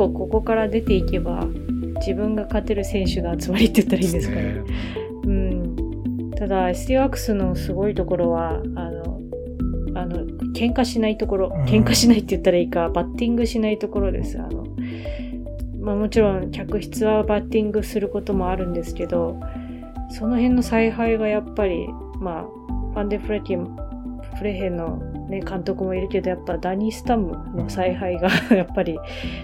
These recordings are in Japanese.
そう、みんな多分、一個ここから出ていけば、自分が勝てる選手の集まりって言ったらいいんですかね。ねうん。ただ、SD ワークスのすごいところは、あの、あの、喧嘩しないところ、うん喧嘩しないって言ったらいいか、バッティングしないところです。あの、まあもちろん、客室はバッティングすることもあるんですけど、その辺の采配がやっぱり、まあ、ファンデフレキン、フレヘンの、ね、監督もいるけど、やっぱダニー・スタムの采配がやっぱり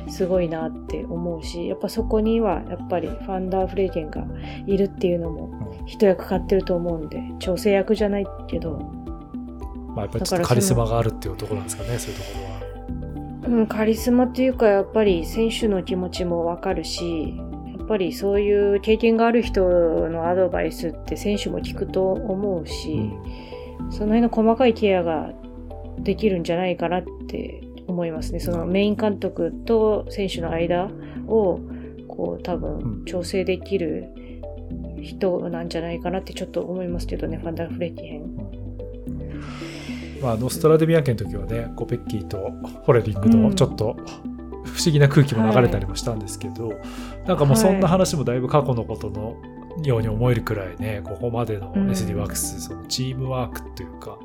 すごいなって思うし、やっぱそこにはやっぱりファンダーフレーゲンがいるっていうのも一役買ってると思うんで、調整役じゃないけど、まあ、やっぱりちょっとカリスマがあるっていうところなんですかね、そういうところは。うん、カリスマっていうかやっぱり選手の気持ちもわかるし、やっぱりそういう経験がある人のアドバイスって選手も聞くと思うし、その辺の細かいケアができるんじゃないかなって思いますね。そのメイン監督と選手の間をこう多分調整できる人なんじゃないかなってちょっと思いますけどね、ファンダーフレッキ編。まあ、ノストラデミア家の時はね、コペッキーとホレリングのちょっと不思議な空気も流れたりもしたんですけど、なんかもうそんな話もだいぶ過去のことのように思えるくらいね、ここまでの SD ワークス、そのチームワークというか、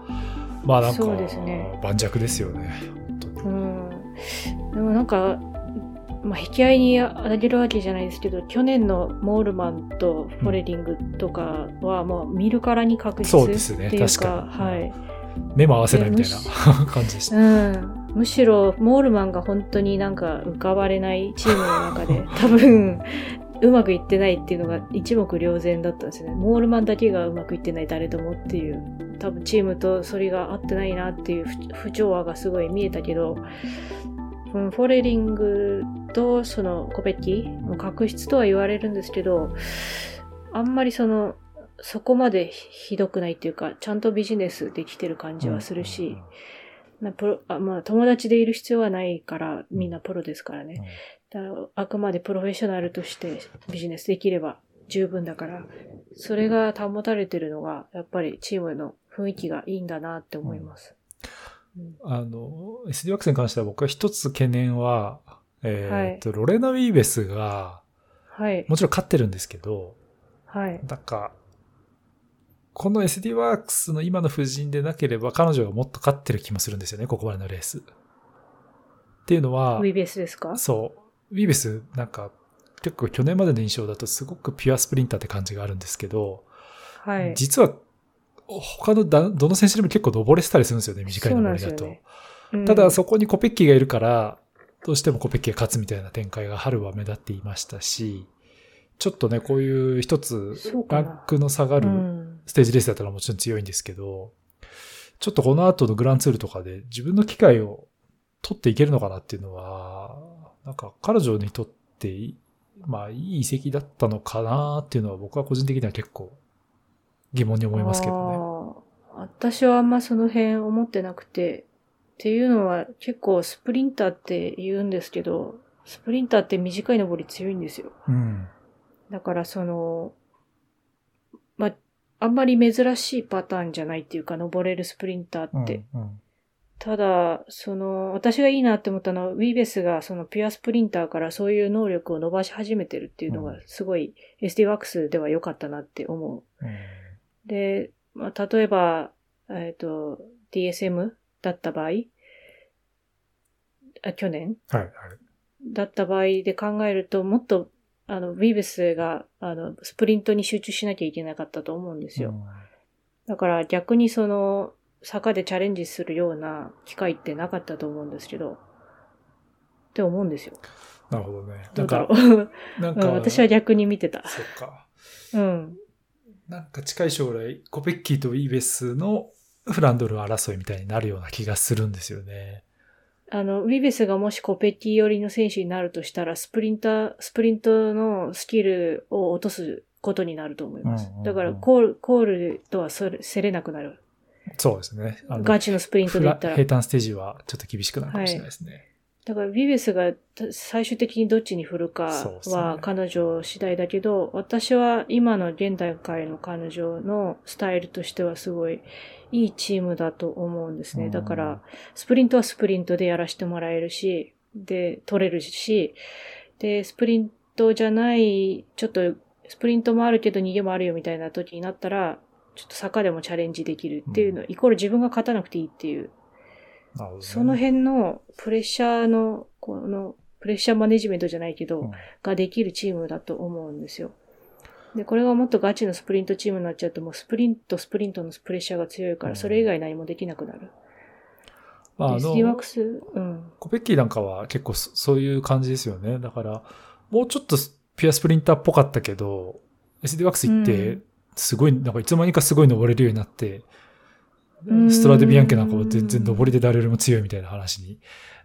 まあなんか、そうですね盤石ですよね。うん。でもなんか、まあ、引き合いにあげるわけじゃないですけど、去年のモールマンとフォレリングとかは、もう見るからに確実そうですねっていうか、確かにはい。目も合わせないみたいな感じでした。うん。むしろ、モールマンが本当になんか浮かばれないチームの中で、多分、うまくいってないっていうのが一目瞭然だったんですよね。モールマンだけがうまくいってない誰ともっていう、多分チームとそれが合ってないなっていう不不調和がすごい見えたけど、うんフォレリングとそのコペッキの確執とは言われるんですけど、あんまりその、そこまでひどくないっていうか、ちゃんとビジネスできてる感じはするし、なプロあまあ、友達でいる必要はないから、みんなプロですからね。あくまでプロフェッショナルとしてビジネスできれば十分だから、それが保たれてるのが、やっぱりチームの雰囲気がいいんだなって思います。うんあの、SD ワークスに関しては僕は一つ懸念は、えっ、と、ロレナ・ウィーベスが、はい。もちろん勝ってるんですけど、はい。なんか、この SD ワークスの今の布陣でなければ彼女がもっと勝ってる気もするんですよね、ここまでのレース。っていうのはウ、ィベースですか？そう、ウィーベスなんか結構去年までの印象だとすごくピュアスプリンターって感じがあるんですけど、はい。実は他のだどの選手でも結構登れてたりするんですよね、短い登りだと。ねうんただそこにコペッキーがいるから、どうしてもコペッキーが勝つみたいな展開が春は目立っていましたし、ちょっとね、こういう一つランクの下がうるんステージレースだったらもちろん強いんですけど、ちょっとこの後のグランツールとかで自分の機会を取っていけるのかなっていうのは、なんか彼女にとってまあいい移籍だったのかなっていうのは僕は個人的には結構疑問に思いますけどね。私はあんまその辺思ってなくて、っていうのは結構スプリンターって言うんですけど、スプリンターって短い登り強いんですよ。うん。だからその、まあ、あんまり珍しいパターンじゃないっていうか、登れるスプリンターって。うんうんただ、その、私がいいなって思ったのは、ウィーベスがそのピュアスプリンターからそういう能力を伸ばし始めてるっていうのがうん、すごい SD ワークスでは良かったなって思う。うんで、まあ、例えば、えっ、と、DSM だった場合、あ去年？はいはい。だった場合で考えると、もっと、あの、ウィーベスが、あの、スプリントに集中しなきゃいけなかったと思うんですよ。だから逆にその、坂でチャレンジするような機会ってなかったと思うんですけど、って思うんですよ。なるほどね。だろ、う。なんか、うん私は逆に見てた。そっか。うん。なんか近い将来、コペッキーとウィーベスのフランドル争いみたいになるような気がするんですよね。あの、ウィベスがもしコペッティ寄りの選手になるとしたら、スプリンター、スプリントのスキルを落とすことになると思います。だから、コール、コールとはそれ競れなくなる。そうですね。ガチのスプリントで言ったら。平坦ステージはちょっと厳しくなるかもしれないですね。だから、ビベスが最終的にどっちに振るかは彼女次第だけど、私は今の現代界の彼女のスタイルとしてはすごいいいチームだと思うんですね。うんだから、スプリントはスプリントでやらせてもらえるし、で取れるし、で、スプリントじゃない、ちょっとスプリントもあるけど逃げもあるよみたいな時になったら、ちょっと坂でもチャレンジできるっていうの、イコール自分が勝たなくていいっていう、ねその辺のプレッシャーの、この、プレッシャーマネジメントじゃないけど、うんができるチームだと思うんですよ。で、これがもっとガチのスプリントチームになっちゃうと、もうスプリント、スプリントのプレッシャーが強いから、うんそれ以外何もできなくなる。まあ、あのク、ス、うん。コペッキーなんかは結構そそういう感じですよね。だから、もうちょっとピュアスプリンターっぽかったけど、SD ワークス行ってうん、すごい、なんかいつの間にかすごい登れるようになって、うんストラデビアンケなんかも全然登りで誰よりも強いみたいな話に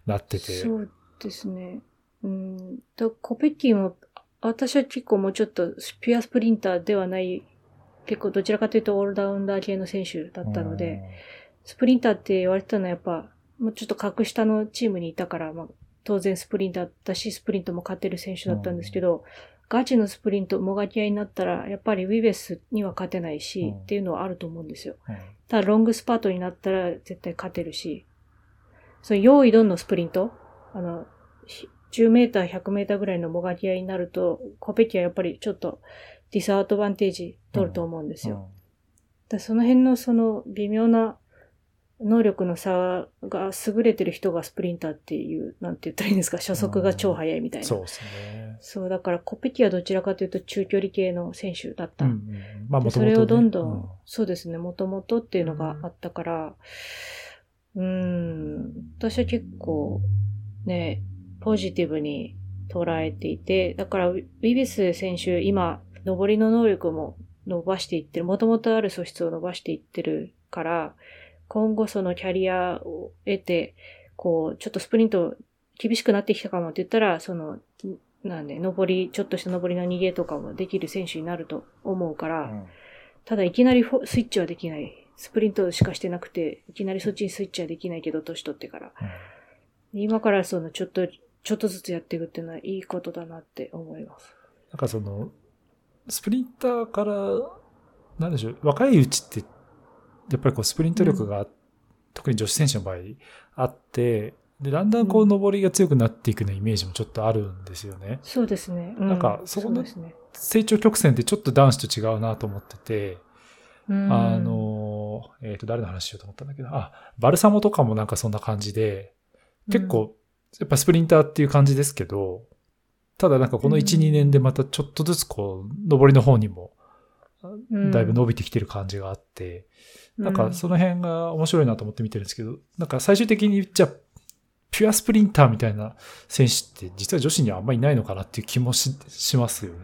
なってて。そうですね。うん。だコペッキーも、私は結構もうちょっとピュアスプリンターではない、結構どちらかというとオールラウンダー系の選手だったので、スプリンターって言われてたのはやっぱ、もうちょっと格下のチームにいたから、まあ、当然スプリンターだし、スプリントも勝てる選手だったんですけど、ガチのスプリント、もがき合いになったら、やっぱりウィベスには勝てないし、うん。っていうのはあると思うんですよ。うん。ただロングスパートになったら絶対勝てるし、その用意どんのスプリント、あの、ひ10メーター、100メーターぐらいのもがき合いになると、コペキはやっぱりちょっとディスアドバンテージ取ると思うんですよ。だその辺のその微妙な能力の差が優れてる人がスプリンターっていう、なんて言ったらいいんですか、初速が超速いみたいな。そうですね。そう、だからコペキはどちらかというと中距離系の選手だった。うんうんまあ、ね。それをどんどん、うんそうですね、もともとっていうのがあったから、うーん、私は結構ね、ポジティブに捉えていて、だからウィビス選手、今、登りの能力も伸ばしていってる、もともとある素質を伸ばしていってるから、今後そのキャリアを得て、こう、ちょっとスプリント厳しくなってきたかもって言ったら、その、なんで、登り、ちょっとした登りの逃げとかもできる選手になると思うから、うんただいきなりスイッチはできない。スプリントしかしてなくて、いきなりそっちにスイッチはできないけど、年取ってから。今からそのちょっと、ちょっとずつやっていくっていうのはいいことだなって思います。なんかその、スプリンターから、なんでしょう、若いうちって、やっぱりこうスプリント力が、特に女子選手の場合あって、で、だんだんこううん登りが強くなっていくようなイメージもちょっとあるんですよね。そうですね。うなんかそこの。成長曲線ってちょっと男子と違うなと思ってて、うん。あ、の、えっ、と、誰の話しようと思ったんだけど、あ、バルサモとかもなんかそんな感じで、結構、やっぱスプリンターっていう感じですけど、ただなんかこの1、うん。2年でまたちょっとずつこう、上りの方にも、うん。だいぶ伸びてきてる感じがあって、うん、なんかその辺が面白いなと思って見てるんですけど、なんか最終的に言っちゃ、ピュアスプリンターみたいな選手って実は女子にはあんまりいないのかなっていう気もししますよね。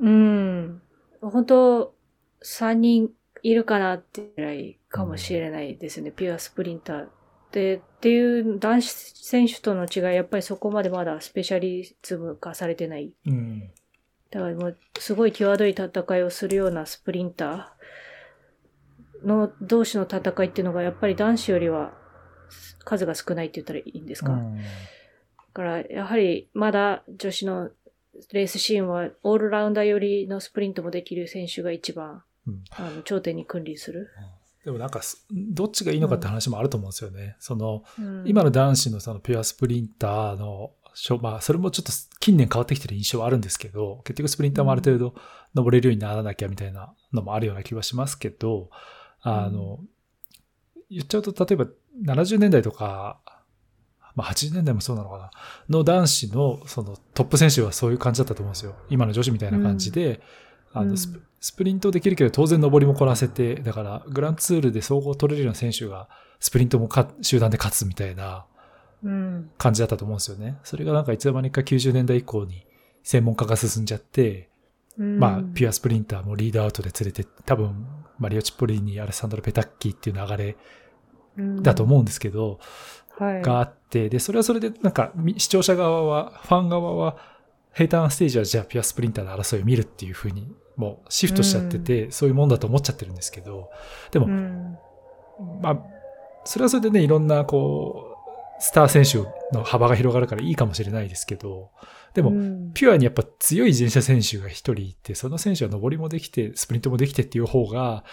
うん。本当3人いるかなってぐらいかもしれないですね。ピュアスプリンター。で、っていう男子選手との違い、やっぱりそこまでまだスペシャリズム化されてない。うん。だからもう、すごい際どい戦いをするようなスプリンターの同士の戦いっていうのが、やっぱり男子よりは数が少ないって言ったらいいんですか？だから、やはりまだ女子のレースシーンは、オールラウンダー寄りのスプリントもできる選手が一番、うんあの、頂点に君臨する。でもなんかす、どっちがいいのかって話もあると思うんですよね。その、うん今の男子のそのピュアスプリンターの、まあ、それもちょっと近年変わってきてる印象はあるんですけど、結局スプリンターもある程度登れるようにならなきゃみたいなのもあるような気はしますけど、あの、言っちゃうと、例えば70年代とか、まあ80年代もそうなのかな、の男子のそのトップ選手はそういう感じだったと思うんですよ。今の女子みたいな感じで、あうんのスプリントできるけど当然登りもこなせて、だからグランツールで総合取れるような選手がスプリントもか集団で勝つみたいなうん。感じだったと思うんですよね。それがなんかいつの間にか90年代以降に専門家が進んじゃって、うんまあ、ピュアスプリンターもリードアウトで連れて、多分、マリオ・チッポリーニ、アレサンドロ・ペタッキーっていう流れだと思うんですけど、はい。があって、で、それはそれで、なんか、み視聴者側は、ファン側は、平坦ステージはじゃあピュアスプリンターの争いを見るっていう風に、もうシフトしちゃってて、そういうもんだと思っちゃってるんですけど、でも、うん。まあ、それはそれでね、いろんな、こう、スター選手の幅が広がるからいいかもしれないですけど、でも、うんピュアにやっぱ強い自転車選手が一人いて、その選手は上りもできて、スプリントもできてっていう方が、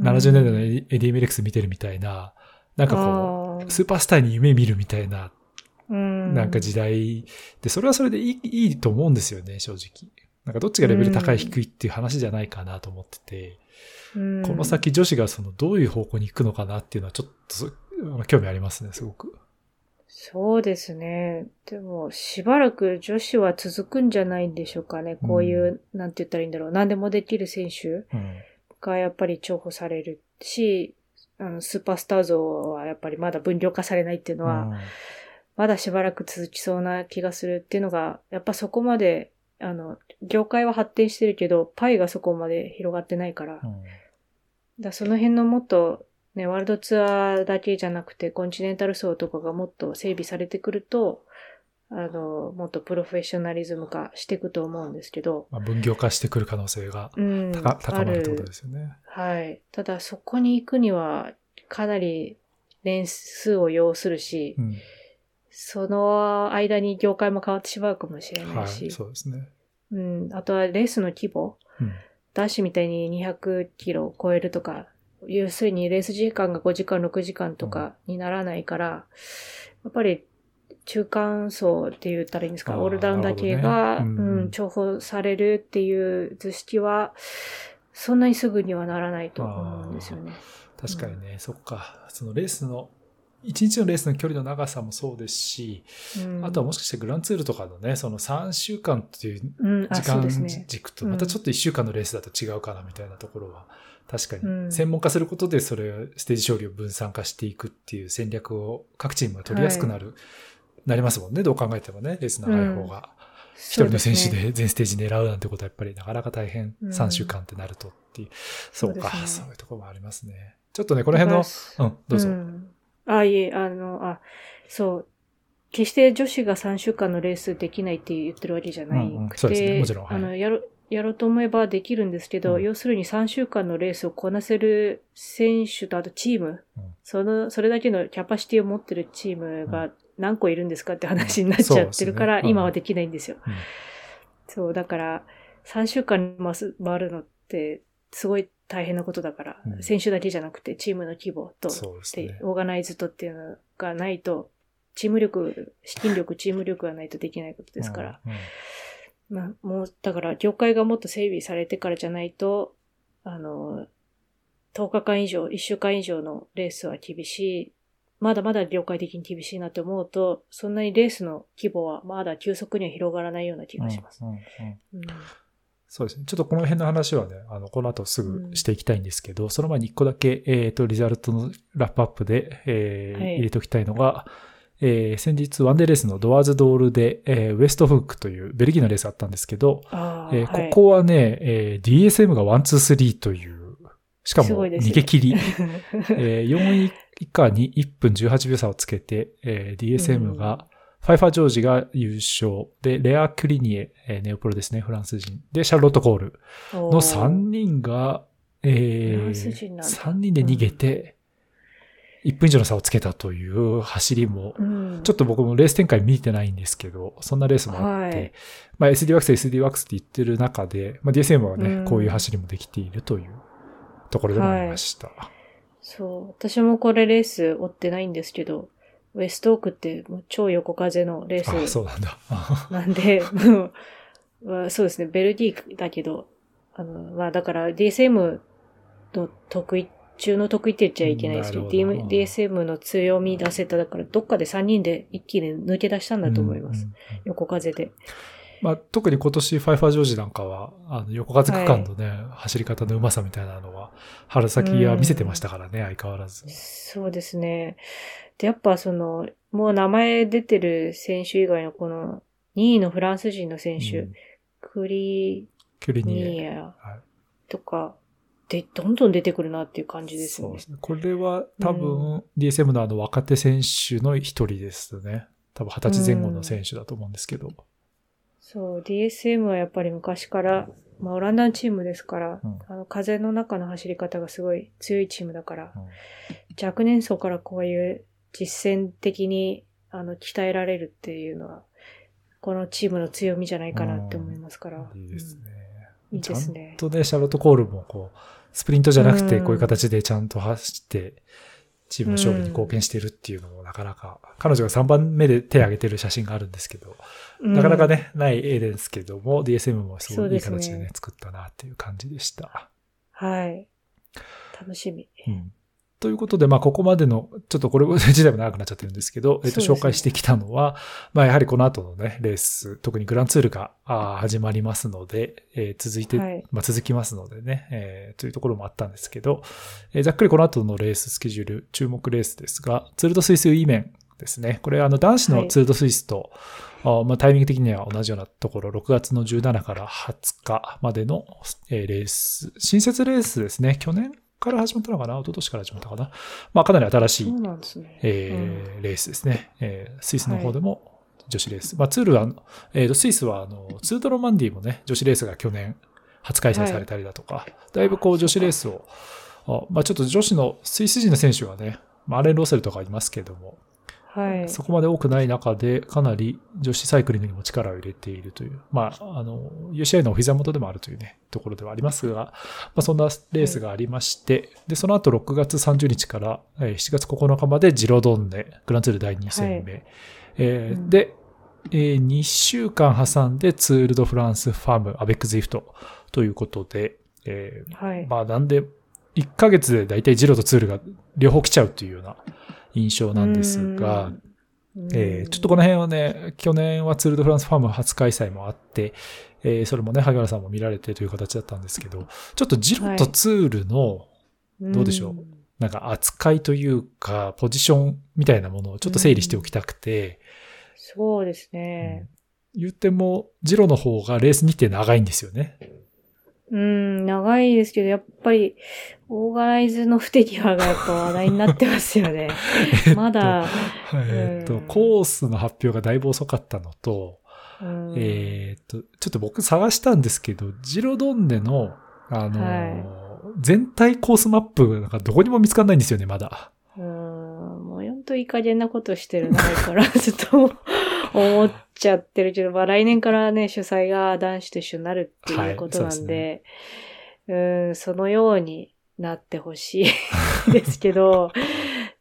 70年代のエディ・メルクス見てるみたいな、なんかこう、スーパースターに夢見るみたいなうん。なんか時代で、それはそれでいいいいと思うんですよね、正直。なんかどっちがレベル高い低いっていう話じゃないかなと思ってて、うんこの先女子がそのどういう方向に行くのかなっていうのはちょっとそ興味ありますね、すごく。そうですね。でも、しばらく女子は続くんじゃないんでしょうかね。こういう、なんて言ったらいいんだろう。何でもできる選手うん。がやっぱり重宝されるし、あの、スーパースター像はやっぱりまだ分量化されないっていうのは、まだしばらく続きそうな気がするっていうのが、やっぱそこまで、あの、業界は発展してるけど、パイがそこまで広がってないから、うんらその辺のもっと、ね、ワールドツアーだけじゃなくて、コンチネンタル層とかがもっと整備されてくると、あの、もっとプロフェッショナリズム化していくと思うんですけど、まあ、分業化してくる可能性がうん。高高まるってことあですよね。はい。ただ、そこに行くには、かなり年数を要するし、うん。その間に業界も変わってしまうかもしれなはいし、い、そうですね。うん。あとはレースの規模。うん。ダッシュみたいに200キロを超えるとか、要するにレース時間が5時間、6時間とかにならないから、やっぱり中間層って言ったらいいんですか、オールダウンだけが、ね。うんうん、重宝されるっていう図式は、そんなにすぐにはならないと思うんですよね。確かにね、そっか。そのレースの、一日のレースの距離の長さもそうですし、うん。あとはもしかしてグランツールとかのね、その3週間っていう時間。軸と、またちょっと1週間のレースだと違うかなみたいなところは、確かうんに専門化することでそれをステージ勝利を分散化していくっていう戦略を各チームが取りやすくなる、なりますもんね。どう考えてもね、レース長い方が。一人の選手で全ステージ狙うなんてことはやっぱりなかなか大変。うん3週間ってなるとっていう。そうか、ねそういうところもありますね。ちょっとね、この辺の、うん、どうぞ。んあ、いえ、あの、あ、そう。決して女子が3週間のレースできないって言ってるわけじゃないうんうんくて、そうですねもちろんはいあの、やろ、やろうと思えばできるんですけど、うん要するに3週間のレースをこなせる選手とあとチーム、うんその、それだけのキャパシティを持ってるチームが何個いるんですかって話になっちゃってるから、ねうん今はできないんですよ。うんそう、だから、3週間回す回るのって、すごい大変なことだから、うん選手だけじゃなくて、チームの規模と、ね。でオーガナイズとっていうのがないと、チーム力、資金力、チーム力がないとできないことですから。うん。うんまあ、もう、だから、業界がもっと整備されてからじゃないと、あの、10日間以上、1週間以上のレースは厳しい。まだまだ業界的に厳しいなって思うと、そんなにレースの規模はまだ急速には広がらないような気がします。うんうんうんうんそうですね。ちょっとこの辺の話はね、あの、この後すぐしていきたいんですけど、その前に一個だけ、えっ、と、リザルトのラップアップで、えーはい入れておきたいのが、えー先日ワンデーレースのドアーズドールで、えーウエストフックというベルギーのレースあったんですけど、えーはい。ここはね、えー DSM が1、2、3という、しかも逃げ切り、えー4位以下に1分18秒差をつけて、えー DSM が、ファイファー・ジョージが優勝。で、レア・クリニエ、えーネオプロですね、フランス人。で、シャルロット・コール。のの3人が、えー、なんだ。3人で逃げて、1分以上の差をつけたという走りも、うん、ちょっと僕もレース展開見てないんですけど、そんなレースもあって、はいまあ SD ワックス、SD ワックスって言ってる中で、まあ DSM はね、うんこういう走りもできているというところでもありました。そう。私もこれレース追ってないんですけど、ウエストオークって超横風のレーあ、スそうなんだ。なんで、まあそうですね、ベルギーだけど、あの、まあだから DSM の得意、中の得意って言っちゃいけないですけど、DM DSM の強み出せた、だからどっかで3人で一気に抜け出したんだと思います。うんうん横風で。まあ、特に今年ファイファージョージなんかは、あの、横風区間のね、走り方のうまさみたいなのは、春先は見せてましたからね、相変わらず。そうですね。で、やっぱその、もう名前出てる選手以外のこの2位のフランス人の選手、うんクリキュリニニエ。とか、で、どんどん出てくるなっていう感じですよねそうで。すね。これは多分、DSM のあの若手選手の一人ですね。多分二十歳前後の選手だと思うんですけど。そう、DSM はやっぱり昔から、まあオランダのチームですから、うんあの風の中の走り方がすごい強いチームだから、うん若年層からこういう実践的にあの鍛えられるっていうのは、このチームの強みじゃないかなって思いますから。いいですね。うんいいですねちゃんとね、シャーロット・コールもこう、スプリントじゃなくて、うんこういう形でちゃんと走って、チームの勝利に貢献してるっていうのもなかなか、彼女が3番目で手を挙げてる写真があるんですけど、なかなかね、ない絵ですけども、DSM もすごいいい形でね、作ったなっていう感じでした。はい。楽しみ。うんということで、まあ、ここまでの、ちょっとこれ 自体も長くなっちゃってるんですけど、えっと、紹介してきたのは、まあ、やはりこの後のね、レース、特にグランツールが始まりますので、えー、続いて、はい、まあ、続きますのでね、えー、というところもあったんですけど、えー、ざっくりこの後のレーススケジュール、注目レースですが、ツールドスイスウィーメンですね。これ、あの、男子のツールドスイスと、はい、まあ、タイミング的には同じようなところ、6月の17から20日までの、えー、レース、新設レースですね。去年から始まったのかな？一昨年から始まったかな？まあかなり新しい、ね。えー、レースですね。えー、スイスの方でも女子レース。はい、まあツールは、えー、とスイスはあのツードロマンディもね、女子レースが去年初開催されたりだとか、はい、だいぶこう女子レースを、まあちょっと女子のスイス人の選手はね、まあ、アレン・ロセルとかいますけども、はい、そこまで多くない中で、かなり女子サイクリングにも力を入れているという、まあ、あの、UCI のお膝元でもあるというね、ところではありますが、まあ、そんなレースがありまして、で、その後6月30日から7月9日までジロドンネ、グランツール第2戦目。はい、えー、で、えー、2週間挟んでツールドフランスファーム、アベックズイフトということで、えー、はい、まあなんで、1ヶ月で大体ジロとツールが両方来ちゃうというような印象なんですが、えー、ちょっとこの辺はね、去年はツールドフランスファーム初開催もあって、えー、それもね、萩原さんも見られてという形だったんですけど、ちょっとジロとツールの、はい、どうでしょう、なんか扱いというか、ポジションみたいなものをちょっと整理しておきたくて、そうですね、うん、言っても、ジロの方がレース日程長いんですよね。うん、長いですけど、やっぱり、オーガナイズの不手際がやっぱ話題になってますよね。まだ、えっと、コースの発表がだいぶ遅かったのと、うん、えっと、ちょっと僕探したんですけど、ジロドンネの、あの、はい、全体コースマップなんかどこにも見つかんないんですよね、まだ。うん、もうほんといい加減なことしてるな、から、ちょっと思っちゃってるけど、まあ来年からね、主催が男子と一緒になるっていうことなんで、はい、う、ね、ん、そのようになってほしい ですけど、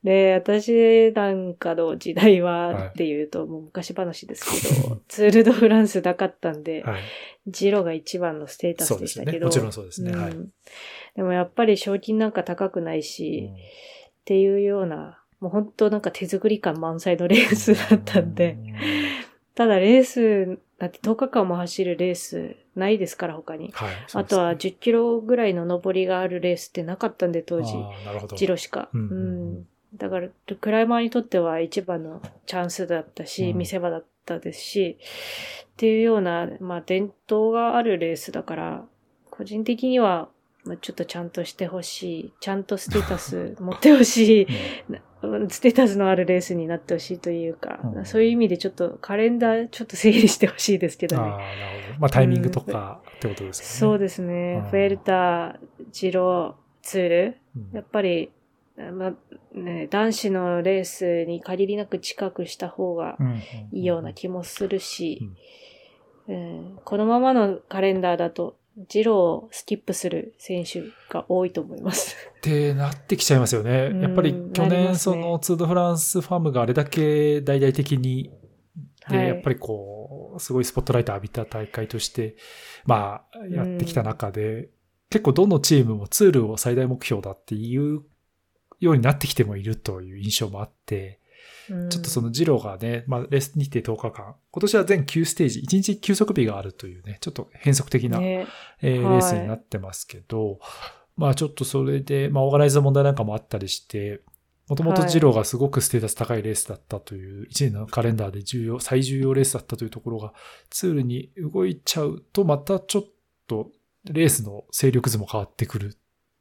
で、私なんかの時代はっていうと、もう昔話ですけど、ツール・ド・フランスなかったんで、はい、ジロが一番のステータスでしたけど、ね、もちろんそうですね、うん、はい。でもやっぱり賞金なんか高くないし、うん、っていうような、もう本当なんか手作り感満載のレースだったんで、ただレース、だって10日間も走るレースないですから他に。はい、ね、あとは10キロぐらいの上りがあるレースってなかったんで当時。ジロしか。うん、うん、だから、クライマーにとっては一番のチャンスだったし、うん、見せ場だったですし、っていうような、まあ伝統があるレースだから、個人的にはまあ、ちょっとちゃんとしてほしい。ちゃんとステータス持ってほしい。ステータスのあるレースになってほしいというか、うん、そういう意味でちょっとカレンダーちょっと整理してほしいですけどね。ああ、なるほど。まあタイミングとかってことですね。そうですね。フェルタ、ジロ、ツール。やっぱり、まあね、男子のレースに限りなく近くした方がいいような気もするし、うん、このままのカレンダーだとジローをスキップする選手が多いと思います。ってなってきちゃいますよね。やっぱり去年そのツードフランスファームがあれだけ大々的に、で、はい、やっぱりこう、すごいスポットライト浴びた大会として、まあ、やってきた中で、結構どのチームもツールを最大目標だっていうようになってきてもいるという印象もあって、ちょっとそのジローがね、まあ、レース日程10日間、今年は全9ステージ、1日休息日があるというね、ちょっと変則的な、ね、えー、レースになってますけど、はい、まあちょっとそれで、まあオーガナイズの問題なんかもあったりして、もともとジローがすごくステータス高いレースだったという、1年のカレンダーで重要、最重要レースだったというところが、ツールに動いちゃうと、またちょっとレースの勢力図も変わってくるっ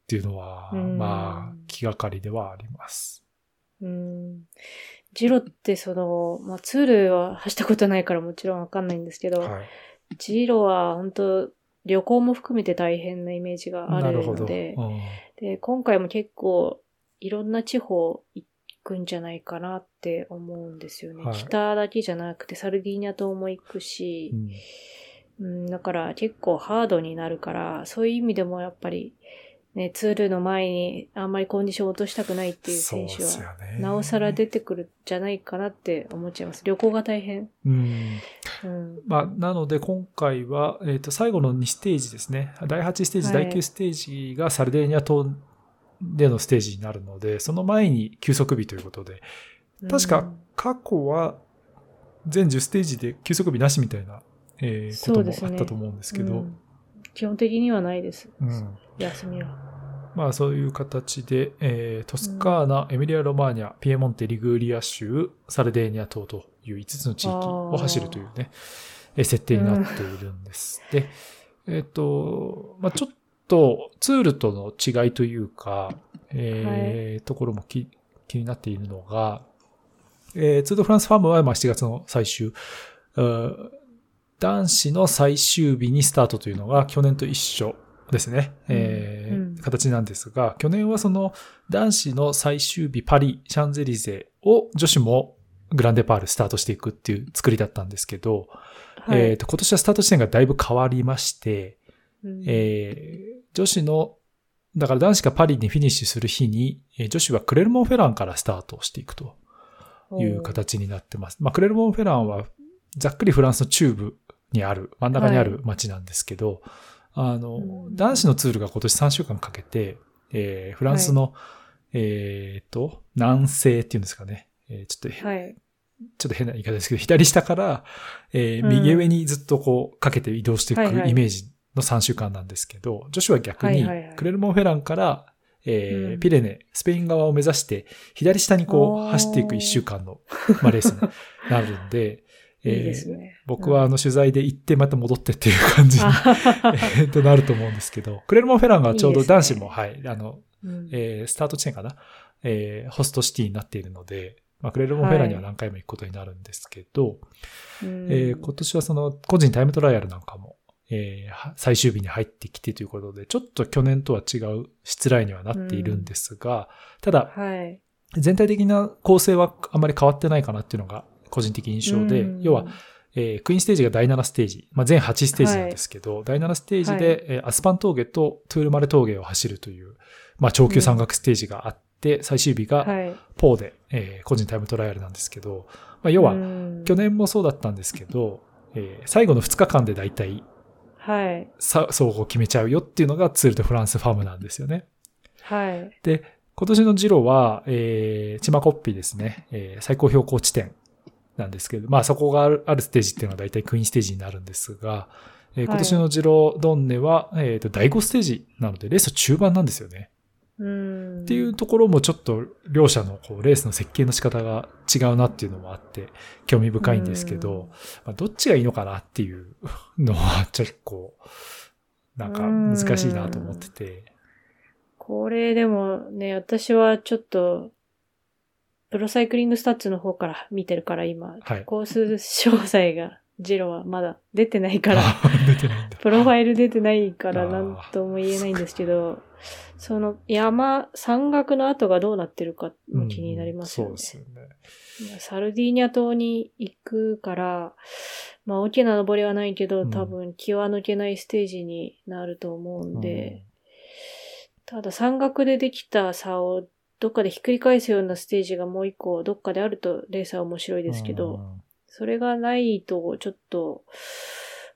ていうのは、まあ気がかりではあります。うんジロってその、まあ、ツールは走ったことないからもちろんわかんないんですけど、はい、ジロは本当旅行も含めて大変なイメージがあるので、で、今回も結構いろんな地方行くんじゃないかなって思うんですよね。はい、北だけじゃなくてサルディーニャ島も行くし、うん、うん、だから結構ハードになるから、そういう意味でもやっぱりね、ツールの前にあんまりコンディションを落としたくないっていう選手は。なおさら出てくるんじゃないかなって思っちゃいます。旅行が大変。うん。うん。まあ、なので今回は、えっ、と、最後の2ステージですね。第8ステージ、はい第9ステージがサルデーニャ島でのステージになるので、その前に休息日ということで、確か過去は全10ステージで休息日なしみたいな、えーこともあったと思うんですけど、うん基本的にはないです。うん休みは。まあそういう形で、えートスカーナ、エミリア・ロマーニャ、ピエモンテ、リグーリア州、サルデーニャ島という5つの地域を走るというね、えー設定になっているんです。で、えっ、と、まあちょっとツールとの違いというか、えーところもき気になっているのが、えーツール・ド・フランス・ファームはまあ7月の最終、うん男子の最終日にスタートというのが去年と一緒ですね。えーうん形なんですが、去年はその男子の最終日パリ・シャンゼリゼを女子もグランデパールスタートしていくっていう作りだったんですけど、はい。えーと今年はスタート地点がだいぶ変わりまして、うんえー女子の、だから男子がパリにフィニッシュする日に、えー女子はクレルモンフェランからスタートしていくという形になってます。まあ、クレルモンフェランはざっくりフランスの中部にある、真ん中にある街なんですけど、あの、うん。男子のツールが今年3週間かけて、えーフランスの、えーっと、南西っていうんですかね。えーちょっと、はい。ちょっと変な言い方ですけど、左下から、えーうん。右上にずっとこう、かけて移動していくはいはい。イメージの3週間なんですけど、女子は逆にはいはいはい、クレルモンフェランから、えーうん。ピレネ、スペイン側を目指して、左下にこう、走っていく1週間の、まあ、レースになるんで、いいですね。僕はあの取材で行ってまた戻ってっていう感じに、えーとなると思うんですけど、クレルモンフェランがちょうどいいですね。男子も、はい、あの、うん。えースタート地点かな、えーホストシティになっているので、まあ、クレルモンフェランには何回も行くことになるんですけど、うんえー今年はその個人タイムトライアルなんかも、えーは最終日に入ってきてということで、ちょっと去年とは違う失礼にはなっているんですが、ただ、はい。全体的な構成はあまり変わってないかなっていうのが個人的印象で、うん要は、えークイーンステージが第7ステージ、まあ、全8ステージなんですけど、第7ステージで、はいえーアスパン峠とトゥールマレ峠を走るという、まあ、長級山岳ステージがあって、最終日がはい。ポーで、えー個人タイムトライアルなんですけど、まあ、要は、うん去年もそうだったんですけど、えー最後の2日間で大体はい。さ総合決めちゃうよっていうのがツール・ド・フランス・ファームなんですよね。はい。で、今年のジロは、えー、チマコッピですね、えー最高標高地点なんですけど、まあそこがあるあるステージっていうのは大体クイーンステージになるんですが、えー今年のジロドンネは、えーと第5ステージなのでレース中盤なんですよね。うん。っていうところもちょっと両者のこうレースの設計の仕方が違うなっていうのもあって興味深いんですけど、まあ、どっちがいいのかなっていうのは結構なんか難しいなと思ってて。これでもね、私はちょっと、 ProCyclingStats の方から見てるから今、はい。コース詳細が、ジロはまだ出てないから。プロファイル出てないからなんとも言えないんですけど、その山、山岳の後がどうなってるかも気になりますよね。うんそうですよね。サルディーニャ島に行くから、まあ大きな登りはないけど、うん多分気は抜けないステージになると思うんで、ただ山岳でできた差をどっかでひっくり返すようなステージがもう一個どっかであるとレースは面白いうんですけど、それがないとちょっと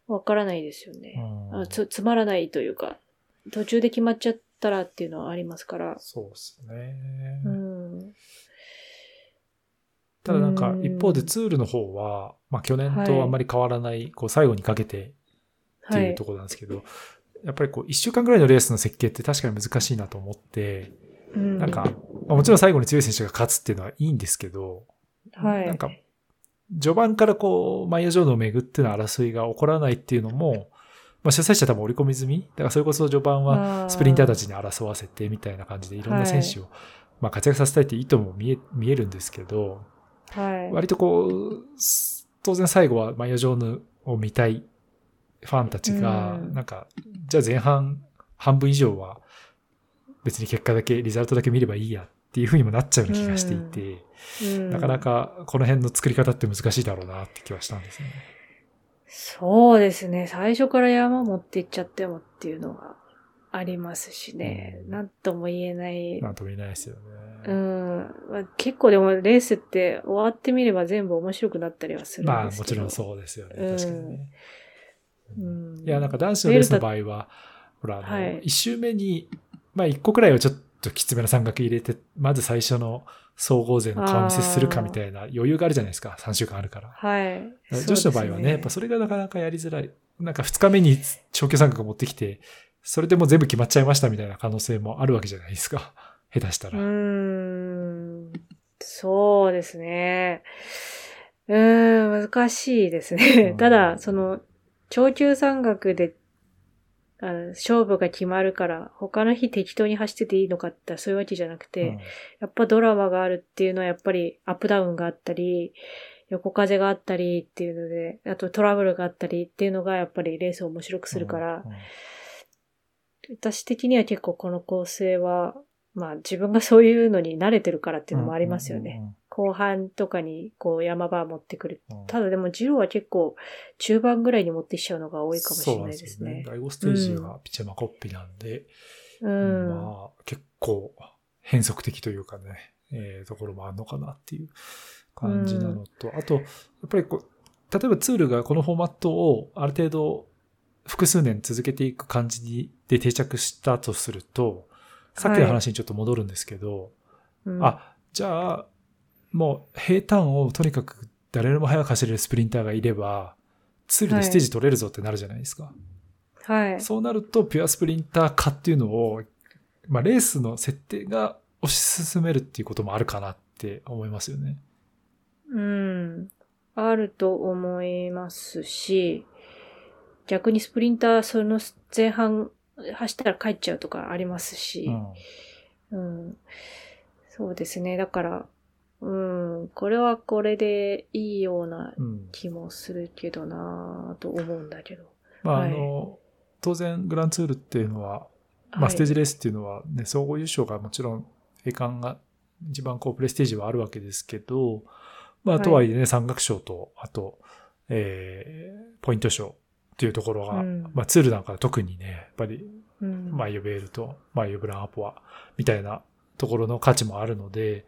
わからないですよね。うんあつつまらないというか、途中で決まっちゃったらっていうのはありますから。そうですね。うん。ただなんかうん一方でツールの方は、まあ去年とあんまり変わらない、こう最後にかけてってはいいうと。ころなんですけど、やっぱりこう一週間ぐらいのレースの設計って確かに難しいなと思って、うん。なんか、まあもちろん最後に強い選手が勝つっていうのはいいんですけど、はい。なんか、序盤からこう、マイヤージョードをめぐっての争いが起こらないっていうのも、まあ主催者多分織り込み済み。だからそれこそ序盤はあ。スプリンターたちに争わせてみたいな感じでいろんな選手を、まあ活躍させたいって意図も見え、見えるんですけど、はい。割とこう、す当然最後はマイヤ・ジョーヌを見たいファンたちが、うん。なんか、じゃあ前半半分以上は別に結果だけ、リザルトだけ見ればいいやっていうふうにもなっちゃうような気がしていて、うんなかなかこの辺の作り方って難しいだろうなって気はしたんですね。そうですね。最初から山持っていっちゃってもっていうのは、ありますしね。うんなんとも言えない。なんとも言えないですよね。うん。まあ、結構でもレースって終わってみれば全部面白くなったりはするんまあですけど。もちろんそうですよね。うん確かにね。うん。いや、なんか男子のレースの場合は、ほら、あの、はい一周目に、まあ一個くらいはちょっときつめな三角入れて、まず最初の総合勢の顔見せするかみたいな余裕があるじゃないですか。3週間あるから。はい。女子の場合はね、やっぱそれがなかなかやりづらい。なんか2日目に長距離三角持ってきて、それでもう全部決まっちゃいましたみたいな可能性もあるわけじゃないですか。下手したうら。ーん。そうですね。うーん、難しいですねう。ん ただ、その、長級山岳で、あの勝負が決まるから、他の日適当に走ってていいのかってそういうわけじゃなくて、うんやっぱドラマがあるっていうのはやっぱりアップダウンがあったり、横風があったりっていうので、あとトラブルがあったりっていうのがやっぱりレースを面白くするから、うん私的には結構この構成は、まあ自分がそういうのに慣れてるからっていうのもありますよね。。後半とかにこう山場持ってくる。うんうんうんただでもジローは結構中盤ぐらいに持ってきちゃうのが多いかもしれないですね。そうなん第5ステージはピチャマコッピなんで、うん。まあ結構変則的というかね、えーところもあるのかなっていう感じなのと、あと、やっぱりこう、例えばツールがこのフォーマットをある程度複数年続けていく感じにで定着したとすると、さっきの話にちょっと戻るんですけど、うん、あ、じゃあ、もう平坦をとにかく誰よりも速く走れるスプリンターがいれば、ツールでステージ取れるぞってなるじゃないですか。はい。そうなると、ピュアスプリンター化っていうのを、まあ、レースの設定が推し進めるっていうこともあるかなって思いますよね。うん。あると思いますし、逆にスプリンターその前半走ったら帰っちゃうとかありますし、うん。うん。そうですね。だから、うん、これはこれでいいようなうん。気もするけどなぁと思うんだけど。まあ、はいあの、当然、グランツールっていうのは、まあ、はいステージレースっていうのはね、総合優勝がもちろん、栄冠が一番こう、プレステージはあるわけですけど、まあ、はいとはいえね、山岳賞と、あと、えー、ポイント賞っていうところが、うんまあ、ツールなんかは特にね、やっぱりうん。マイヨベールとマイヨブランアポアみたいなところの価値もあるので、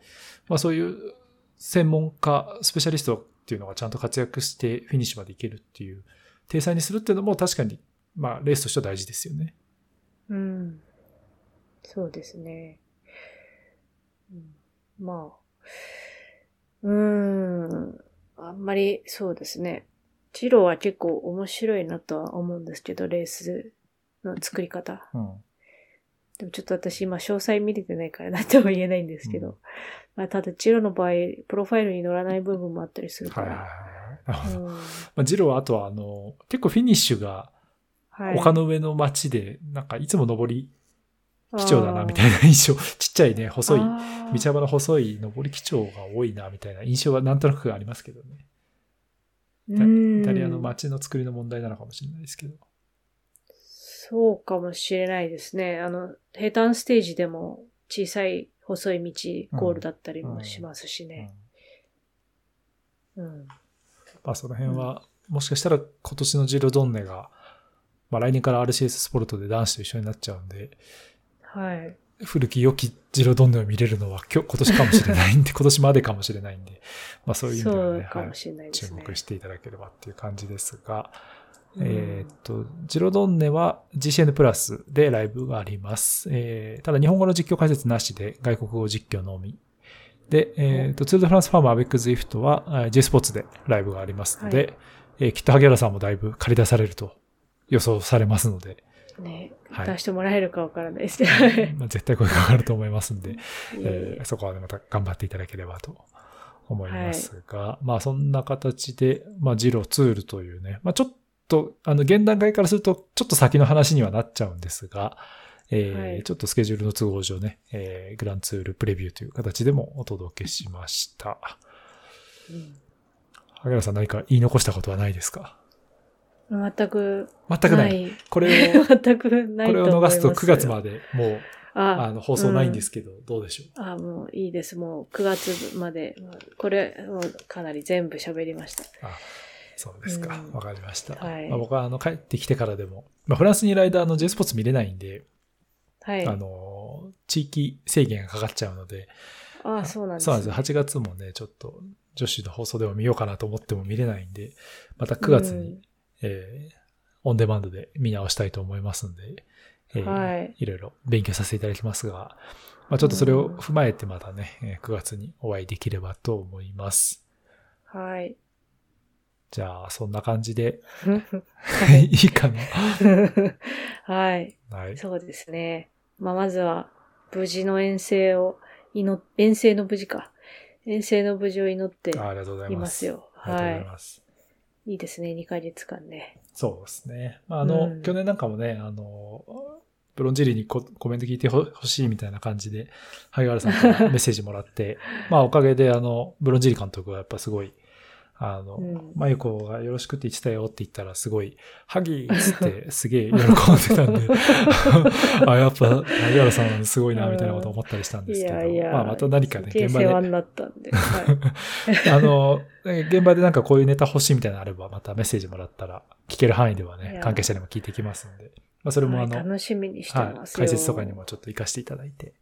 まあそういう専門家、スペシャリストっていうのがちゃんと活躍してフィニッシュまでいけるっていう、体裁にするっていうのも確かに、まあレースとしては大事ですよね。うん。そうですね。うん、まあ。うーん。あんまりそうですね。ジローは結構面白いなとは思うんですけど、レースの作り方。うん。でもちょっと私今詳細見れてないから何とも言えないんですけど。うんまあ、ただジローの場合、プロファイルに乗らない部分もあったりするかはいはいら。はい。なるほど。うん まあジローはあとはあの、結構フィニッシュがはい。丘の上の街で、なんかいつも登り基調だなみたいいな印象、ちっちゃいね、細い、な道幅の細い登り基調が多いなみたいな印象はなんとなくありますけどね。イイタリアの街の作りの問題なのかもしれないですけど。そうかもしれないですね。あの、平坦ステージでも小さい細い道、ゴールだったりもしますしうんね。うん。まあその辺は、もしかしたら今年のジロドンネが、まあ来年から RCS スポルトで男子と一緒になっちゃうんで、はい。古き良きジロドンネを見れるのは今日、今年かもしれないんで、今年までかもしれないんで、まあそういう意味ではね、い。注目していただければっていう感じですが、うん。えーっと、ジロドンネは GCN プラスでライブがあります。えーただ日本語の実況解説なしで外国語実況のみ。で、えーっと、ツール・ド・フランスファームアベック・ズイフトはえー J スポーツでライブがありますので、はい。えーきっと萩原さんもだいぶ借り出されると予想されますので、ね、はい。出してもらえるかわからないです。ね。まあ、絶対声かかると思いますんで、いえーそこはねまた頑張っていただければと思いますが、まあそんな形で、まあジロツールというね、まあちょっと、あの、現段階からするとちょっと先の話にはなっちゃうんですが、えーはいちょっとスケジュールの都合上ね、えーグランツールプレビューという形でもお届けしました。うん萩原さん何か言い残したことはないですか？全く全くない。これを、全くないこれを逃すと9月で。までもう、ああの、放送ないんですけど、どうでしょう？あ、もういいです。もう9月まで。これ、もうかなり全部喋りました。あそうですか。うんわかりました。はいまあ、僕はあの帰ってきてからでも、まあ、フランスにいる間、あの J スポーツ見れないんで、はい。あの、地域制限がかかっちゃうので、ああ、そうなんです、そうなんですよ。8月もね、ちょっと女子の放送でも見ようかなと思っても見れないんで、また9月に、うんえーオンデマンドで見直したいと思いますんで、えーはいいろいろ勉強させていただきますが、まあ、ちょっとそれを踏まえてまたね、えー9月にお会いできればと思います。はい。じゃあ、そんな感じではい いいかな。はい。はい。そうですね。まあ、まずは、無事の遠征を祈っ、遠征の無事か。遠征の無事を祈ってあありがとうございま。すすよ。ありがとうごはい。ざいます。いいですね、2ヶ月間ね。そうですね。まあ、あの、うん去年なんかもね、あの、ブロンジェリーにココメント聞いてほほしいみたいな感じで、萩原さんからメッセージもらって、まあおかげであの、ブロンジェリー監督はやっぱすごい、あの、うんまゆこがよろしくって言ってたよって言ったらすごい、ハギーっつって すげえ喜んでたんで、あ、やっぱ萩原さんはすごいなみたいなこと思ったりしたんですけど、いやいや。まあまた何かね、現場で、世話になったんで。はい。あの、現場でなんかこういうネタ欲しいみたいなのあれば、またメッセージもらったら、聞ける範囲ではいねや、関係者にも聞いてきますんで、まあそれもあはいの、楽しみにしてはい、ますよ。解説とかにもちょっと活かしていただいて、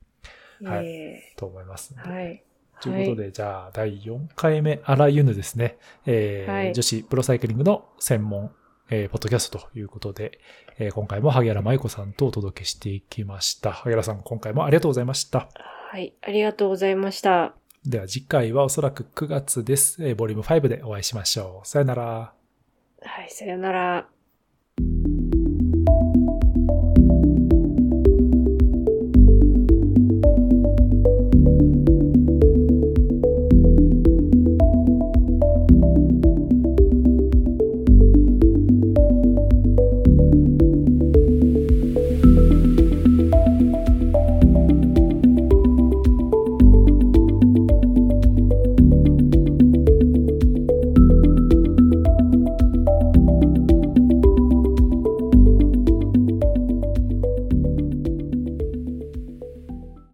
はいと思いますので。はい。ということで、じゃあ、第4回目、あらゆぬですね、えーはい女子プロサイクリングの専門、えーポッドキャストということで、えー今回も萩原舞子さんとお届けしていきました。萩原さん、今回もありがとうございました。はい。ありがとうございました。では、次回はおそらく9月です。えーボリューム5でお会いしましょう。さよなら。はい。さよなら。